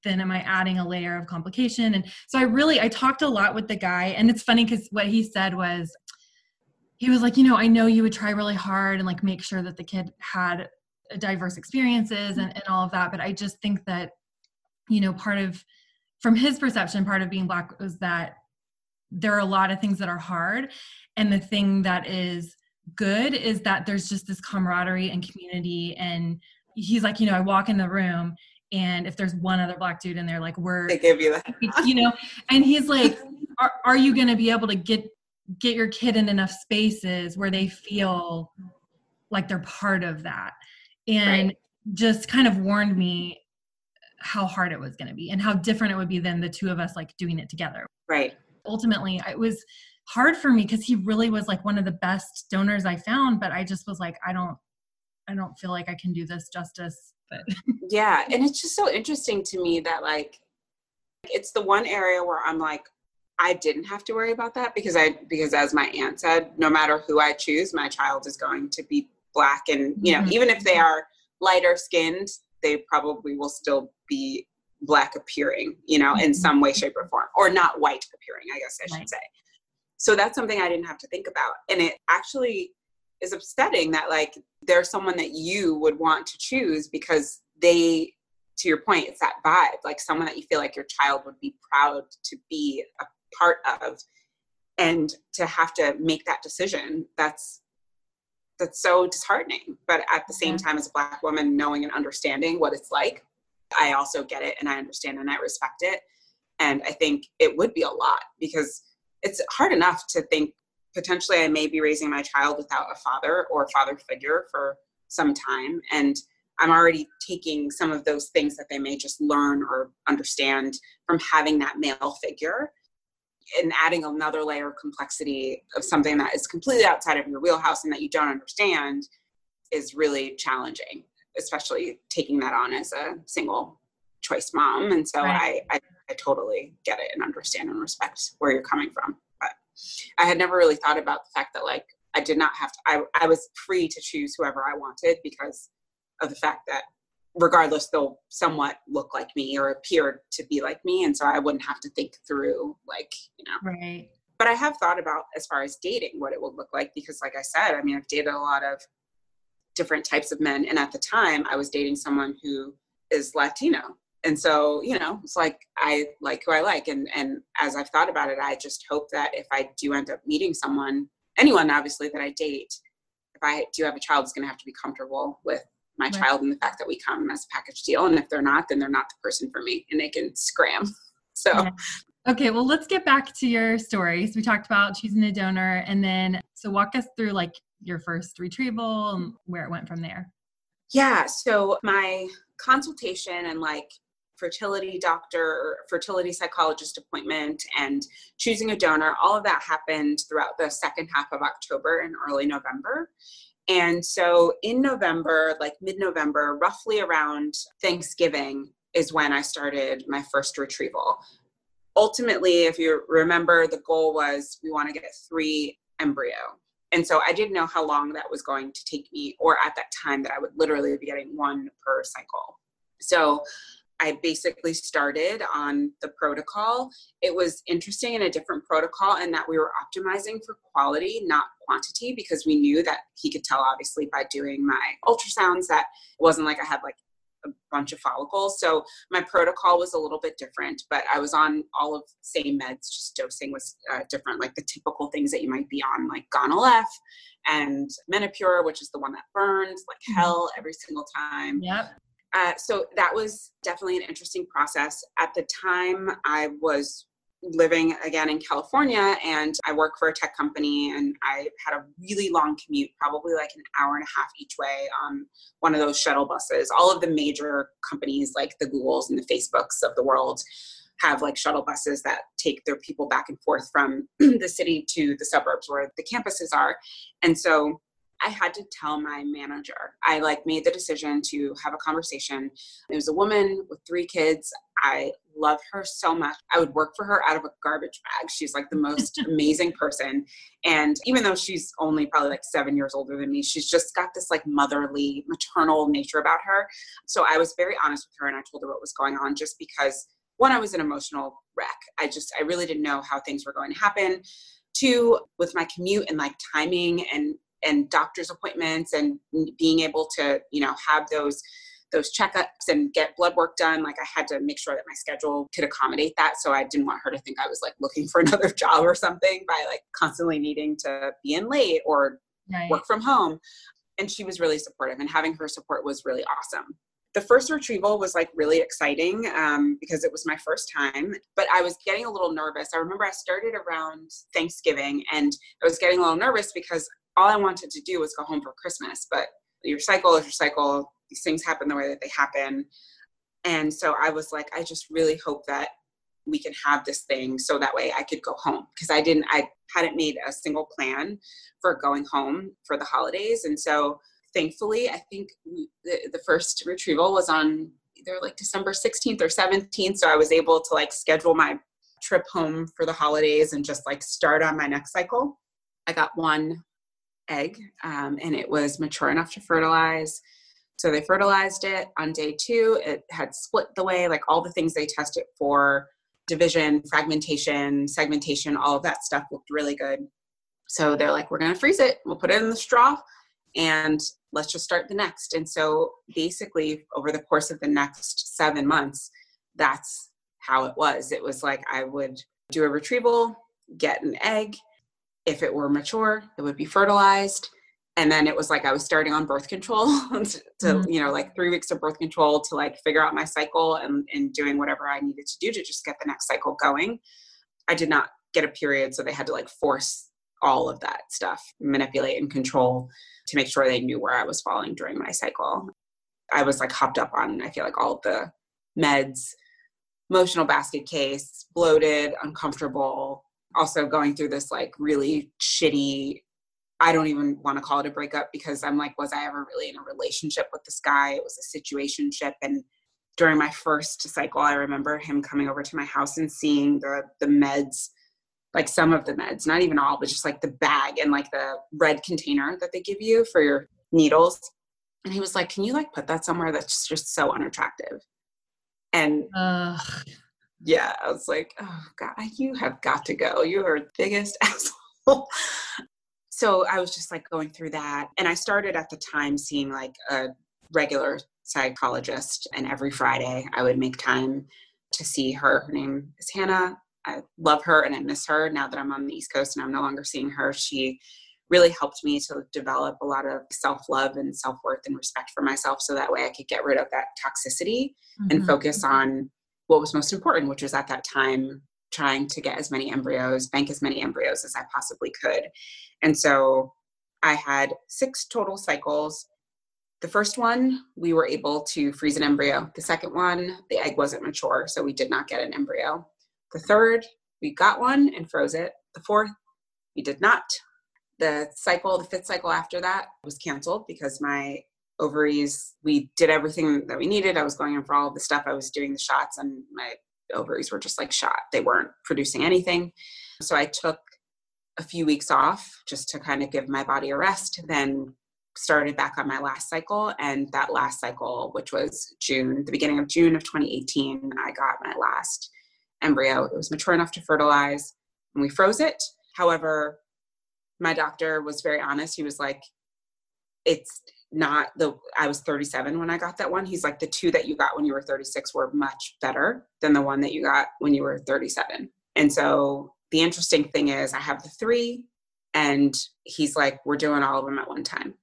then am I adding a layer of complication? And so I really I talked a lot with the guy and it's funny cuz what he said was he was like, you know, I know you would try really hard and like make sure that the kid had diverse experiences and, and all of that. But I just think that, you know, part of, from his perception, part of being Black was that there are a lot of things that are hard. And the thing that is good is that there's just this camaraderie and community. And he's like, you know, I walk in the room and if there's one other black dude in there, like we're, they give you that, you know, and he's like, are, are you going to be able to get get your kid in enough spaces where they feel like they're part of that and right. just kind of warned me how hard it was going to be and how different it would be than the two of us like doing it together right ultimately it was hard for me because he really was like one of the best donors i found but i just was like i don't i don't feel like i can do this justice but yeah and it's just so interesting to me that like it's the one area where i'm like I didn't have to worry about that because I because as my aunt said, no matter who I choose, my child is going to be black and you know, mm-hmm. even if they are lighter skinned, they probably will still be black appearing, you know, mm-hmm. in some way, shape, or form. Or not white appearing, I guess I should right. say. So that's something I didn't have to think about. And it actually is upsetting that like there's someone that you would want to choose because they to your point, it's that vibe, like someone that you feel like your child would be proud to be a part of and to have to make that decision that's that's so disheartening but at the same time as a black woman knowing and understanding what it's like i also get it and i understand and i respect it. And i think it would be a lot because it's hard enough to think potentially i may be raising my child without a father or father figure for some time. And i'm already taking some of those things that they may just learn or understand from having that male figure and adding another layer of complexity of something that is completely outside of your wheelhouse and that you don't understand is really challenging, especially taking that on as a single choice mom. And so right. I, I, I totally get it and understand and respect where you're coming from. But I had never really thought about the fact that like I did not have to, I, I was free to choose whoever I wanted because of the fact that regardless they'll somewhat look like me or appear to be like me and so i wouldn't have to think through like you know right but i have thought about as far as dating what it would look like because like i said i mean i've dated a lot of different types of men. And at the time i was dating someone who is latino. And so you know it's like i like who i like. And and as i've thought about it i just hope that if i do end up meeting someone anyone obviously that i date if i do have a child is going to have to be comfortable with my right. child and the fact that we come as a package deal. And if they're not then they're not the person for me. And they can scram. So. Yeah. okay well let's get back to your stories. We talked about choosing a donor. And then so walk us through like your first retrieval and where it went from there yeah so my consultation and like fertility doctor, fertility psychologist appointment, and choosing a donor. All of that happened throughout the second half of October and early November. And so in November, like mid November, roughly around Thanksgiving, is when I started my first retrieval. Ultimately, if you remember, the goal was we want to get three embryo. And so I didn't know how long that was going to take me, or at that time that I would literally be getting one per cycle. So I basically started on the protocol. It was interesting in a different protocol in that we were optimizing for quality, not quantity, because we knew that he could tell obviously by doing my ultrasounds that it wasn't like I had like a bunch of follicles. So my protocol was a little bit different, but I was on all of same meds, just dosing was uh, different, like the typical things that you might be on, like Gonal-f and Menopur, which is the one that burns like mm-hmm. hell every single time. Yep. Uh, so that was definitely an interesting process. At the time, I was living again in California and I work for a tech company and I had a really long commute, probably like an hour and a half each way on one of those shuttle buses. All of the major companies like the Googles and the Facebooks of the world have like shuttle buses that take their people back and forth from the city to the suburbs where the campuses are. And so I had to tell my manager. I like made the decision to have a conversation. It was a woman with three kids. I love her so much. I would work for her out of a garbage bag. She's like the most amazing person. And even though she's only probably like seven years older than me, she's just got this like motherly, maternal nature about her. So I was very honest with her and I told her what was going on just because one, I was an emotional wreck. I just, I really didn't know how things were going to happen. Two, with my commute and like timing and and doctor's appointments and being able to you know have those those checkups and get blood work done like i had to make sure that my schedule could accommodate that so i didn't want her to think i was like looking for another job or something by like constantly needing to be in late or right. work from home. And she was really supportive and having her support was really awesome. The first retrieval was like really exciting um, because it was my first time but i was getting a little nervous. I remember i started around thanksgiving and i was getting a little nervous because all I wanted to do was go home for Christmas. But your cycle is your cycle. These things happen the way that they happen. And so I was like, I just really hope that we can have this thing so that way I could go home because I didn't, I hadn't made a single plan for going home for the holidays. And so thankfully, I think the, the first retrieval was on either like December 16th or 17th. So I was able to like schedule my trip home for the holidays and just like start on my next cycle. I got one egg um, and it was mature enough to fertilize. So they fertilized it on day two. It had split the way, like all the things they tested for division, fragmentation, segmentation, all of that stuff looked really good. So they're like, we're going to freeze it. We'll put it in the straw and let's just start the next. And so basically, over the course of the next seven months, that's how it was. It was like I would do a retrieval, get an egg, if it were mature, it would be fertilized. And then it was like I was starting on birth control to, mm-hmm. you know, like three weeks of birth control to like figure out my cycle and, and doing whatever I needed to do to just get the next cycle going. I did not get a period, so they had to like force all of that stuff, manipulate and control to make sure they knew where I was falling during my cycle. I was like hopped up on, I feel like all the meds, emotional basket case, bloated, uncomfortable, also going through this like really shitty I don't even want to call it a breakup because I'm like, was I ever really in a relationship with this guy? It was a situationship. And during my first cycle, I remember him coming over to my house and seeing the the meds, like some of the meds, not even all, but just like the bag and like the red container that they give you for your needles. And he was like, Can you like put that somewhere that's just so unattractive? And yeah, I was like, oh God, you have got to go. You are the biggest asshole. so I was just like going through that. And I started at the time seeing like a regular psychologist, and every Friday I would make time to see her. Her name is Hannah. I love her and I miss her now that I'm on the East Coast and I'm no longer seeing her. She really helped me to develop a lot of self love and self worth and respect for myself so that way I could get rid of that toxicity mm-hmm. and focus on what was most important, which was at that time trying to get as many embryos, bank as many embryos as I possibly could. And so I had six total cycles. The first one, we were able to freeze an embryo. The second one, the egg wasn't mature, so we did not get an embryo. The third, we got one and froze it. The fourth, we did not. The cycle, the fifth cycle after that was canceled because my ovaries, we did everything that we needed. I was going in for all the stuff. I was doing the shots and my ovaries were just like shot. They weren't producing anything. So I took a few weeks off just to kind of give my body a rest, then started back on my last cycle. And that last cycle, which was June, the beginning of June of 2018, I got my last embryo. It was mature enough to fertilize and we froze it. However, my doctor was very honest. He was like, it's not the I was 37 when I got that one. He's like the two that you got when you were 36 were much better than the one that you got when you were 37. And so the interesting thing is I have the three and he's like we're doing all of them at one time.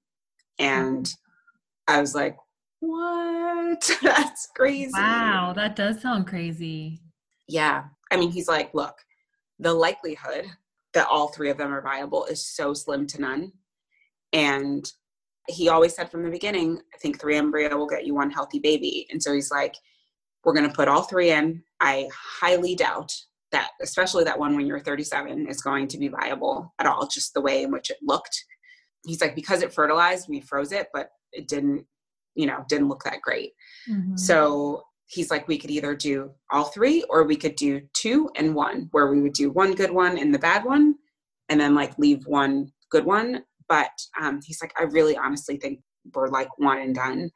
And I was like, "What? That's crazy." Wow, that does sound crazy. Yeah. I mean, he's like, "Look, the likelihood that all three of them are viable is so slim to none." And he always said from the beginning, I think three embryo will get you one healthy baby. And so he's like, we're going to put all three in. I highly doubt that, especially that one when you're 37, is going to be viable at all, just the way in which it looked. He's like, because it fertilized, we froze it, but it didn't, you know, didn't look that great. Mm-hmm. So he's like, we could either do all three or we could do two and one, where we would do one good one and the bad one, and then like leave one good one but um, he's like, I really honestly think we're like one and done.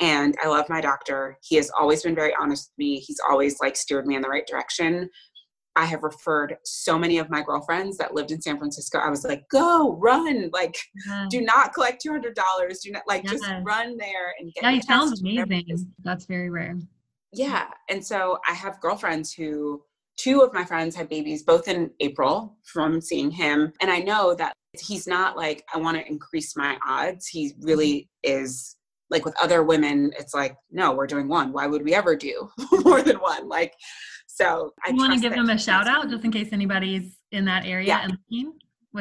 And I love my doctor. He has always been very honest with me. He's always like steered me in the right direction. I have referred so many of my girlfriends that lived in San Francisco. I was like, go, run, like, yeah. do not collect two hundred dollars. Do not like just run there and get. Yeah, sounds amazing. That's very rare. Yeah, and so I have girlfriends who two of my friends had babies both in April from seeing him, and I know that he's not like i want to increase my odds. He mm-hmm. really is like with other women it's like no we're doing one. Why would we ever do more than one? Like so i want to give him a shout out just in case anybody's in that area yeah. and looking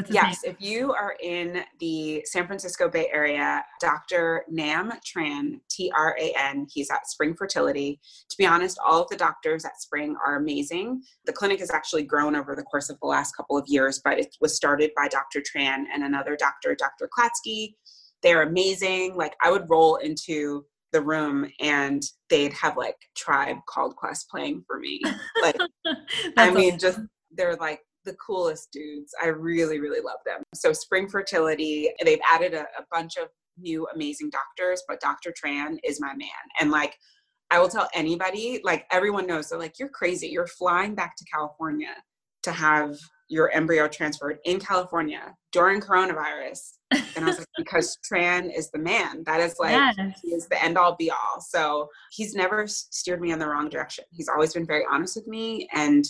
yes, name? if you are in the San Francisco Bay Area, Dr. Nam Tran, T R A N, he's at Spring Fertility. To be honest, all of the doctors at Spring are amazing. The clinic has actually grown over the course of the last couple of years, but it was started by Dr. Tran and another doctor, Dr. Klatsky. They're amazing. Like I would roll into the room and they'd have like Tribe Called Quest playing for me. Like I mean, awesome. just they're like the coolest dudes. I really, really love them. So, Spring Fertility, they've added a, a bunch of new amazing doctors, but Dr. Tran is my man. And like, I will tell anybody, like, everyone knows, they're like, you're crazy. You're flying back to California to have your embryo transferred in California during coronavirus. And I was like, because Tran is the man. That is like, yes. he is the end all be all. So he's never steered me in the wrong direction. He's always been very honest with me. And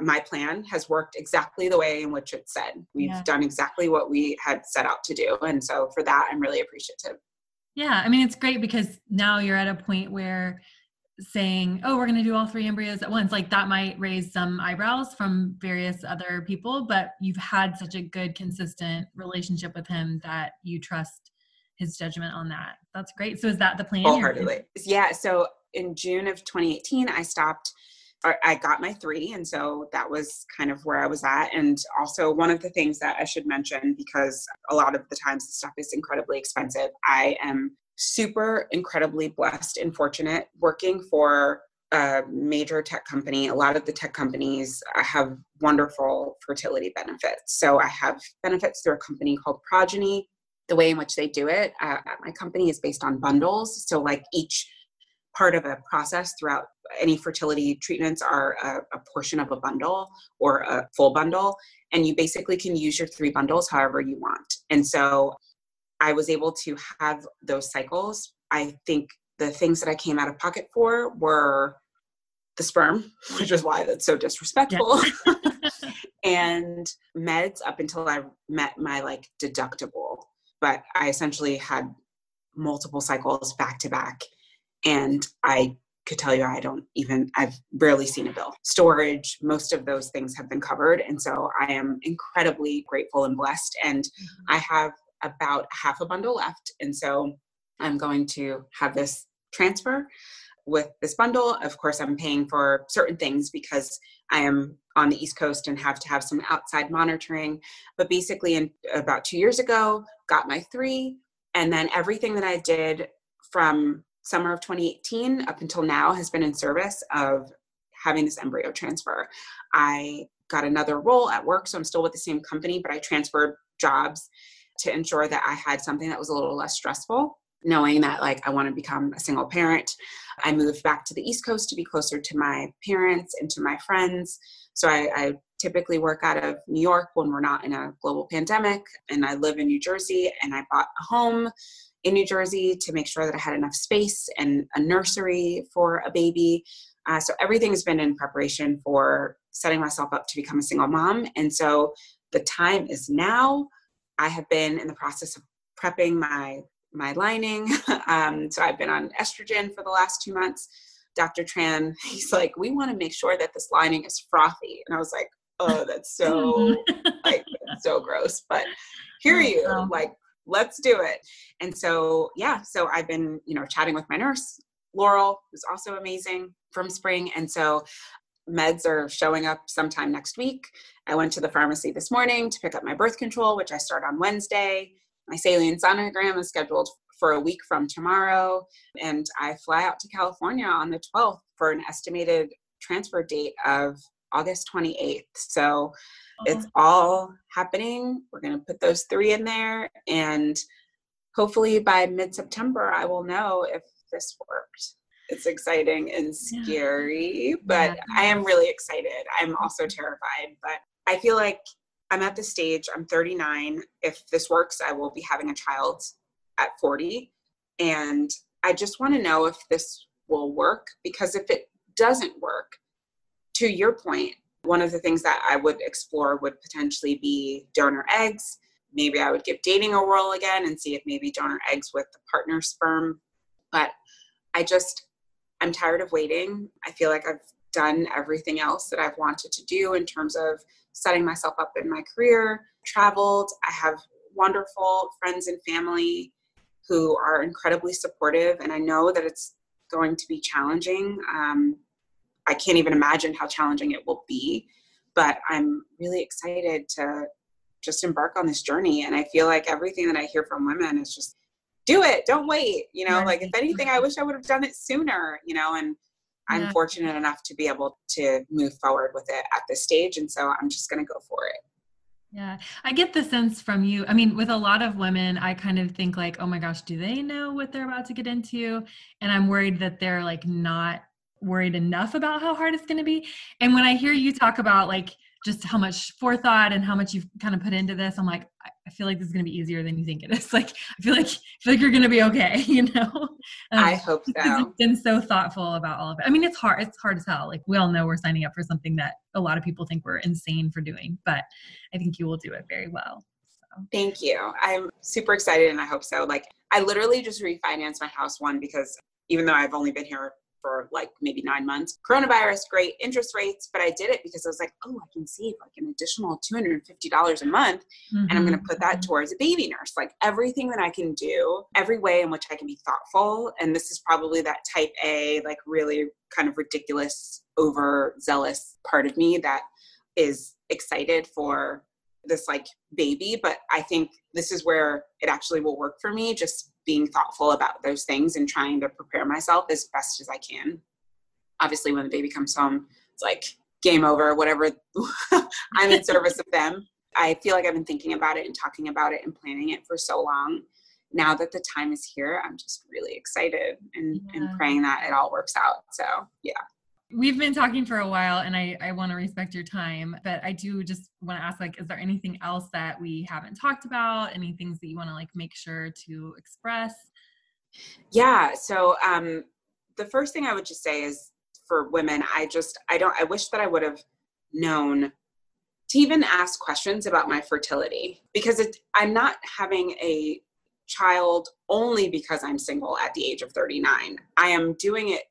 my plan has worked exactly the way in which it said. We've yeah. done exactly what we had set out to do. And so for that, I'm really appreciative. Yeah. I mean, it's great because now you're at a point where saying, oh, we're going to do all three embryos at once, like that might raise some eyebrows from various other people, but you've had such a good, consistent relationship with him that you trust his judgment on that. That's great. So is that the plan? Wholeheartedly. Yeah. So in June of 2018, I stopped I got my three, and so that was kind of where I was at. And also, one of the things that I should mention, because a lot of the times the stuff is incredibly expensive, I am super incredibly blessed and fortunate working for a major tech company. A lot of the tech companies have wonderful fertility benefits. So I have benefits through a company called Progyny. The way in which they do it uh, at my company is based on bundles. So, like each part of a process throughout any fertility treatments are a, a, portion of a bundle or a full bundle and you basically can use your three bundles however you want and so i was able to have those cycles i think the things that I came out of pocket for were the sperm, which is why that's so disrespectful, yeah. and meds up until I met my like deductible. But I essentially had multiple cycles back to back, and I could tell you I don't even I've rarely seen a bill. Storage, most of those things have been covered, and so I am incredibly grateful and blessed. And mm-hmm. I have about half a bundle left, and so I'm going to have this transfer with this bundle. Of course, I'm paying for certain things because I am on the East Coast and have to have some outside monitoring. But basically, in about two years ago, got my three, and then everything that I did from summer of 2018 up until now has been in service of having this embryo transfer. I got another role at work, so I'm still with the same company, but I transferred jobs to ensure that I had something that was a little less stressful knowing that like I want to become a single parent. I moved back to the East Coast to be closer to my parents and to my friends. So I, I typically work out of New York when we're not in a global pandemic, and I live in New Jersey. And I bought a home in New Jersey to make sure that I had enough space and a nursery for a baby. Uh, so everything has been in preparation for setting myself up to become a single mom. And so the time is now. I have been in the process of prepping my my lining. Um, so I've been on estrogen for the last two months. Dr. Tran, he's like, we want to make sure that this lining is frothy. And I was like, oh, that's so like that's so gross. But hear you, like, let's do it. And so yeah, so I've been, you know, chatting with my nurse, Laurel, who's also amazing from spring. And so meds are showing up sometime next week. I went to the pharmacy this morning to pick up my birth control, which I start on Wednesday. My saline sonogram is scheduled for a week from tomorrow, and I fly out to California on the 12th for an estimated transfer date of August 28th. So it's uh-huh. all happening. We're going to put those three in there, and hopefully by mid September, I will know if this worked. It's exciting and scary, yeah. but yeah. I am really excited. I'm also terrified, but I feel like I'm at the stage, I'm 39. If this works, I will be having a child at 40. And I just want to know if this will work because if it doesn't work, to your point, one of the things that I would explore would potentially be donor eggs. Maybe I would give dating a whirl again and see if maybe donor eggs with the partner sperm. But I just, I'm tired of waiting. I feel like I've done everything else that I've wanted to do in terms of setting myself up in my career, traveled. I have wonderful friends and family who are incredibly supportive, and I know that it's going to be challenging. Um, I can't even imagine how challenging it will be, but I'm really excited to just embark on this journey. And I feel like everything that I hear from women is just do it, don't wait. You know, like if anything, I wish I would have done it sooner, you know, and I'm yeah. fortunate enough to be able to move forward with it at this stage. And so I'm just going to go for it. Yeah, I get the sense from you. I mean, with a lot of women, I kind of think like, oh my gosh, do they know what they're about to get into? And I'm worried that they're like not worried enough about how hard it's going to be. And when I hear you talk about like just how much forethought and how much you've kind of put into this, I'm like, I feel like this is going to be easier than you think it is. Like, I feel like I feel like you're going to be okay. You know. Um, I hope so. You've been so thoughtful about all of it. I mean, it's hard. It's hard as hell. Like we all know we're signing up for something that a lot of people think we're insane for doing, but I think you will do it very well. So. Thank you. I'm super excited, and I hope so. Like, I literally just refinanced my house one because even though I've only been here for like maybe nine months. Coronavirus, great interest rates, but I did it because I was like, oh, I can save like an additional $250 a month mm-hmm. and I'm going to put that mm-hmm. towards a baby nurse. Like everything that I can do, every way in which I can be thoughtful. And this is probably that type A, like really kind of ridiculous, overzealous part of me that is excited for this like baby but i think this is where it actually will work for me just being thoughtful about those things and trying to prepare myself as best as I can. Obviously, when the baby comes home, it's like game over, whatever. I'm in service of them. I feel like I've been thinking about it and talking about it and planning it for so long. Now that the time is here, I'm just really excited and, yeah. and praying that it all works out. So, yeah. We've been talking for a while and I, I want to respect your time, but I do just want to ask like, is there anything else that we haven't talked about? Any things that you want to like make sure to express? Yeah. So um, the first thing I would just say is for women, I just, I don't, I wish that I would have known to even ask questions about my fertility because it, I'm not having a child only because I'm single at the age of 39. I am doing it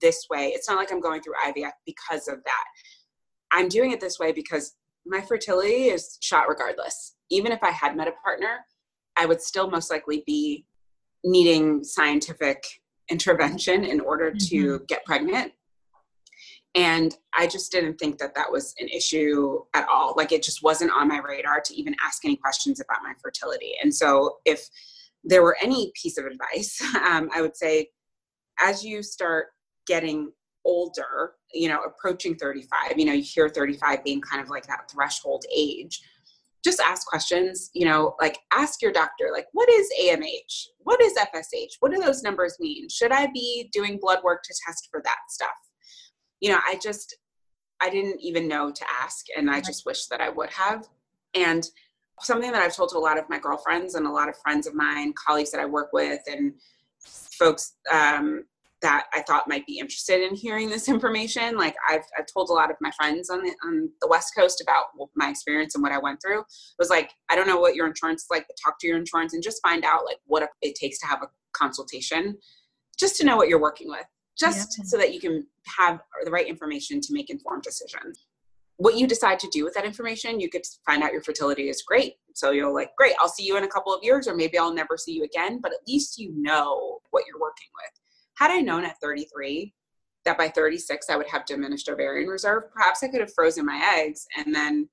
this way. It's not like I'm going through IVF because of that. I'm doing it this way because my fertility is shot regardless. Even if I had met a partner, I would still most likely be needing scientific intervention in order to mm-hmm. get pregnant. And I just didn't think that that was an issue at all. Like it just wasn't on my radar to even ask any questions about my fertility. And so, if there were any piece of advice, um, I would say as you start getting older, you know, approaching 35, you know, you hear 35 being kind of like that threshold age. Just ask questions, you know, like ask your doctor, like, what is AMH? What is FSH? What do those numbers mean? Should I be doing blood work to test for that stuff? You know, I just, I didn't even know to ask, and I just wish that I would have. And something that I've told to a lot of my girlfriends and a lot of friends of mine, colleagues that I work with, and folks um, that I thought might be interested in hearing this information. Like I've, I've told a lot of my friends on the, on the West Coast about my experience and what I went through. It was like, I don't know what your insurance is like, but talk to your insurance and just find out like what it takes to have a consultation, just to know what you're working with, just yeah. so that you can have the right information to make informed decisions. What you decide to do with that information, you could find out your fertility is great. So you're like, great, I'll see you in a couple of years, or maybe I'll never see you again, but at least you know what you're working with had I known at 33 that by 36 I would have diminished ovarian reserve, perhaps I could have frozen my eggs and then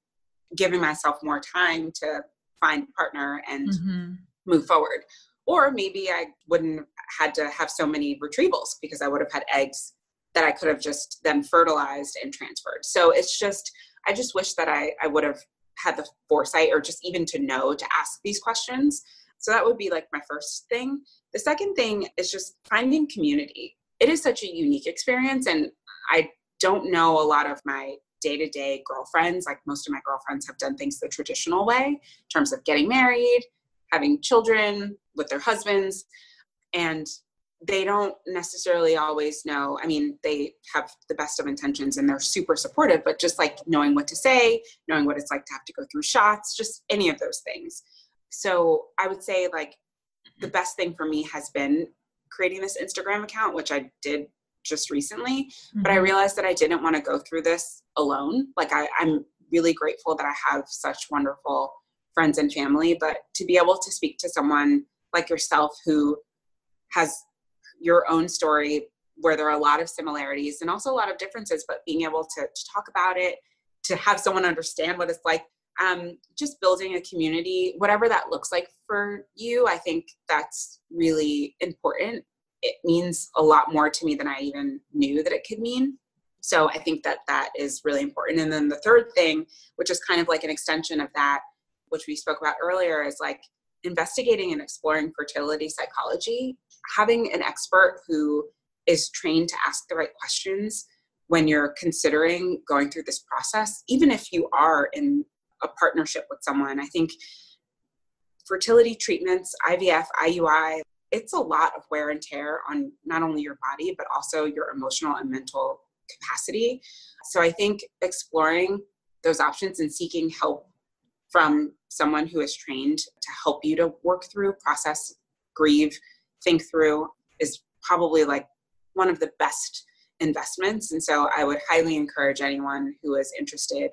given myself more time to find a partner and mm-hmm. move forward. Or maybe I wouldn't have had to have so many retrievals because I would have had eggs that I could have just then fertilized and transferred. So it's just I just wish that I, I would have had the foresight or just even to know to ask these questions. So that would be like my first thing. The second thing is just finding community. It is such a unique experience, and I don't know a lot of my day to day girlfriends. Like most of my girlfriends have done things the traditional way in terms of getting married, having children with their husbands, and they don't necessarily always know. I mean, they have the best of intentions and they're super supportive, but just like knowing what to say, knowing what it's like to have to go through shots, just any of those things. So I would say, like, the best thing for me has been creating this Instagram account, which I did just recently. Mm-hmm. But I mm-hmm. realized that I didn't want to go through this alone. Like I, I'm really grateful that I have such wonderful friends and family, but to be able to speak to someone like yourself who has your own story where there are a lot of similarities and also a lot of differences, but being able to, to talk about it, to have someone understand what it's like um, just building a community, whatever that looks like for you, I think that's really important. It means a lot more to me than I even knew that it could mean. So I think that that is really important. And then the third thing, which is kind of like an extension of that, which we spoke about earlier, is like investigating and exploring fertility psychology. Having an expert who is trained to ask the right questions when you're considering going through this process, even if you are in a partnership with someone. I think fertility treatments, IVF, IUI, it's a lot of wear and tear on not only your body, but also your emotional and mental capacity. So I think exploring those options and seeking help from someone who is trained to help you to work through, process, grieve, think through is probably like one of the best investments. And so I would highly encourage anyone who is interested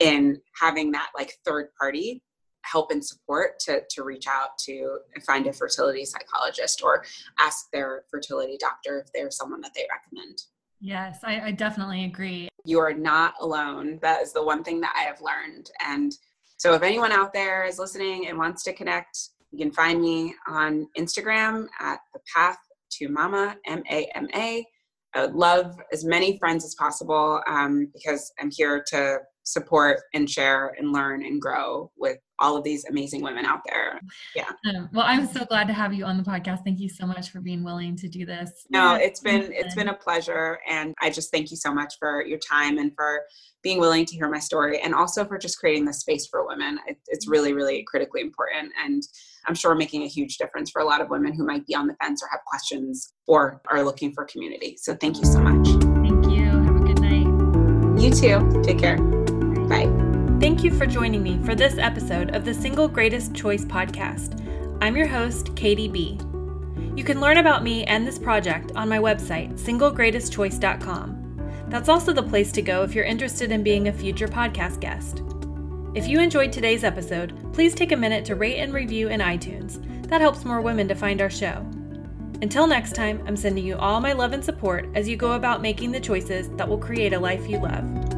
in having that like third party help and support to, to reach out to find a fertility psychologist or ask their fertility doctor if they're someone that they recommend. Yes, I, I definitely agree. You are not alone. That is the one thing that I have learned. And so if anyone out there is listening and wants to connect, you can find me on Instagram at the path to mama, M A M A. I would love as many friends as possible um, because I'm here to support and share and learn and grow with all of these amazing women out there. Yeah. Um, well, I'm so glad to have you on the podcast. Thank you so much for being willing to do this. No, it's been it's been a pleasure and I just thank you so much for your time and for being willing to hear my story and also for just creating this space for women. It, it's really really critically important and I'm sure making a huge difference for a lot of women who might be on the fence or have questions or are looking for community. So thank you so much. Thank you. Have a good night. You too. Take care. Bye. Thank you for joining me for this episode of the Single Greatest Choice podcast. I'm your host, Katie B. You can learn about me and this project on my website, singlegreatestchoice.com. That's also the place to go if you're interested in being a future podcast guest. If you enjoyed today's episode, please take a minute to rate and review in iTunes. That helps more women to find our show. Until next time, I'm sending you all my love and support as you go about making the choices that will create a life you love.